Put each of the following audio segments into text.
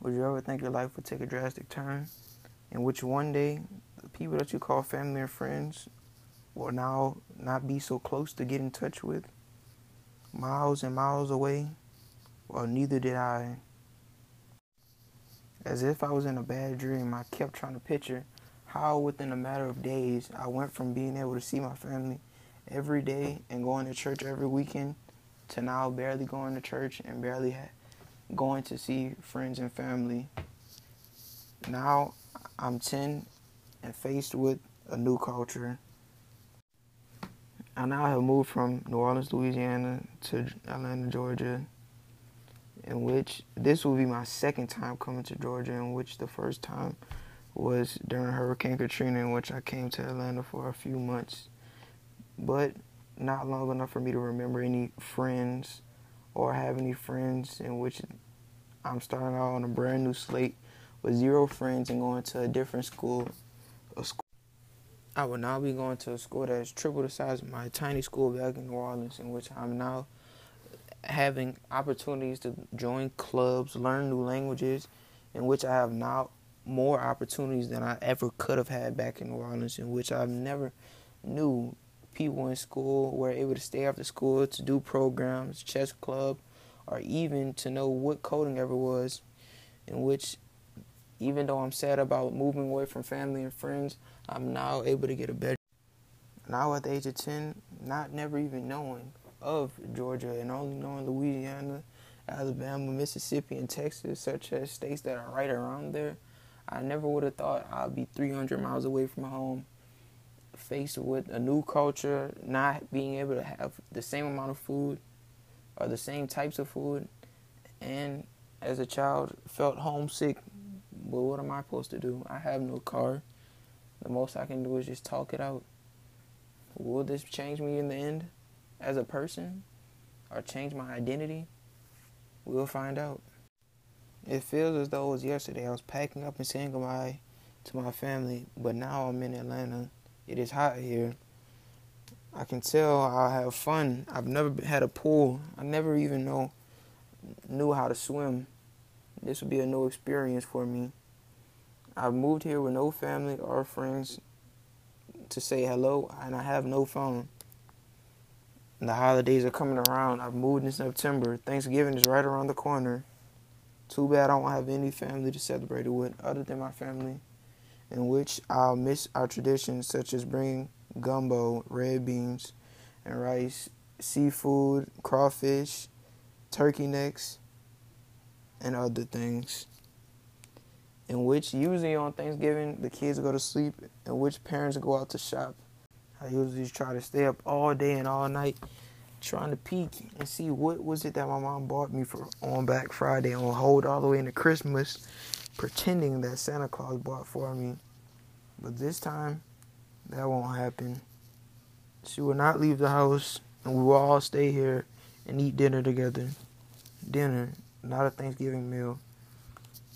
Would you ever think your life would take a drastic turn in which one day the people that you call family and friends will now not be so close to get in touch with, miles and miles away? Well, neither did I. As if I was in a bad dream, I kept trying to picture how, within a matter of days, I went from being able to see my family every day and going to church every weekend to now barely going to church and barely ha- going to see friends and family. Now I'm 10 and faced with a new culture. I now have moved from New Orleans, Louisiana to Atlanta, Georgia, in which this will be my second time coming to Georgia, in which the first time was during Hurricane Katrina, in which I came to Atlanta for a few months, but not long enough for me to remember any friends or have any friends in which I'm starting out on a brand new slate with zero friends and going to a different school. A school. I will now be going to a school that is triple the size of my tiny school back in New Orleans, in which I'm now having opportunities to join clubs, learn new languages, in which I have now more opportunities than I ever could have had back in New Orleans, in which I've never knew people in school were able to stay after school to do programs, chess club, or even to know what coding ever was, in which even though I'm sad about moving away from family and friends, I'm now able to get a better. Now at the age of 10, not never even knowing of Georgia and only knowing Louisiana, Alabama, Mississippi, and Texas, such as states that are right around there, I never would have thought I'd be 300 miles away from home, faced with a new culture, not being able to have the same amount of food or the same types of food, and as a child felt homesick. But what am I supposed to do? I have no car. The most I can do is just talk it out. Will this change me in the end? as a person or change my identity? We'll find out. It feels as though it was yesterday. I was packing up and saying goodbye to my family, but now I'm in Atlanta. It is hot here. I can tell I'll have fun. I've never had a pool. I never even know knew how to swim. This will be a new experience for me. I've moved here with no family or friends to say hello, and I have no phone. The holidays are coming around. I've moved in September. Thanksgiving is right around the corner. Too bad I don't have any family to celebrate it with other than my family, in which I'll miss our traditions such as bringing gumbo, red beans, and rice, seafood, crawfish, turkey necks, and other things. In which usually on Thanksgiving the kids go to sleep, and which parents go out to shop. I usually try to stay up all day and all night trying to peek and see what was it that my mom bought me for on Black Friday on hold all the way into Christmas, pretending that Santa Claus bought for me. But this time, that won't happen. She will not leave the house, and we will all stay here and eat dinner together. Dinner, not a Thanksgiving meal.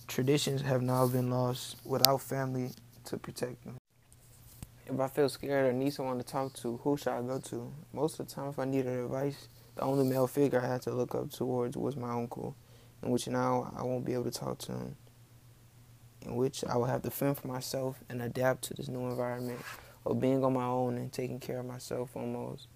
Traditions have now been lost without family to protect them if I feel scared or need someone to talk to, who should I go to? Most of the time, if I needed advice, the only male figure I had to look up towards was my uncle, in which now I won't be able to talk to him. In which I will have to fend for myself and adapt to this new environment of being on my own and taking care of myself almost.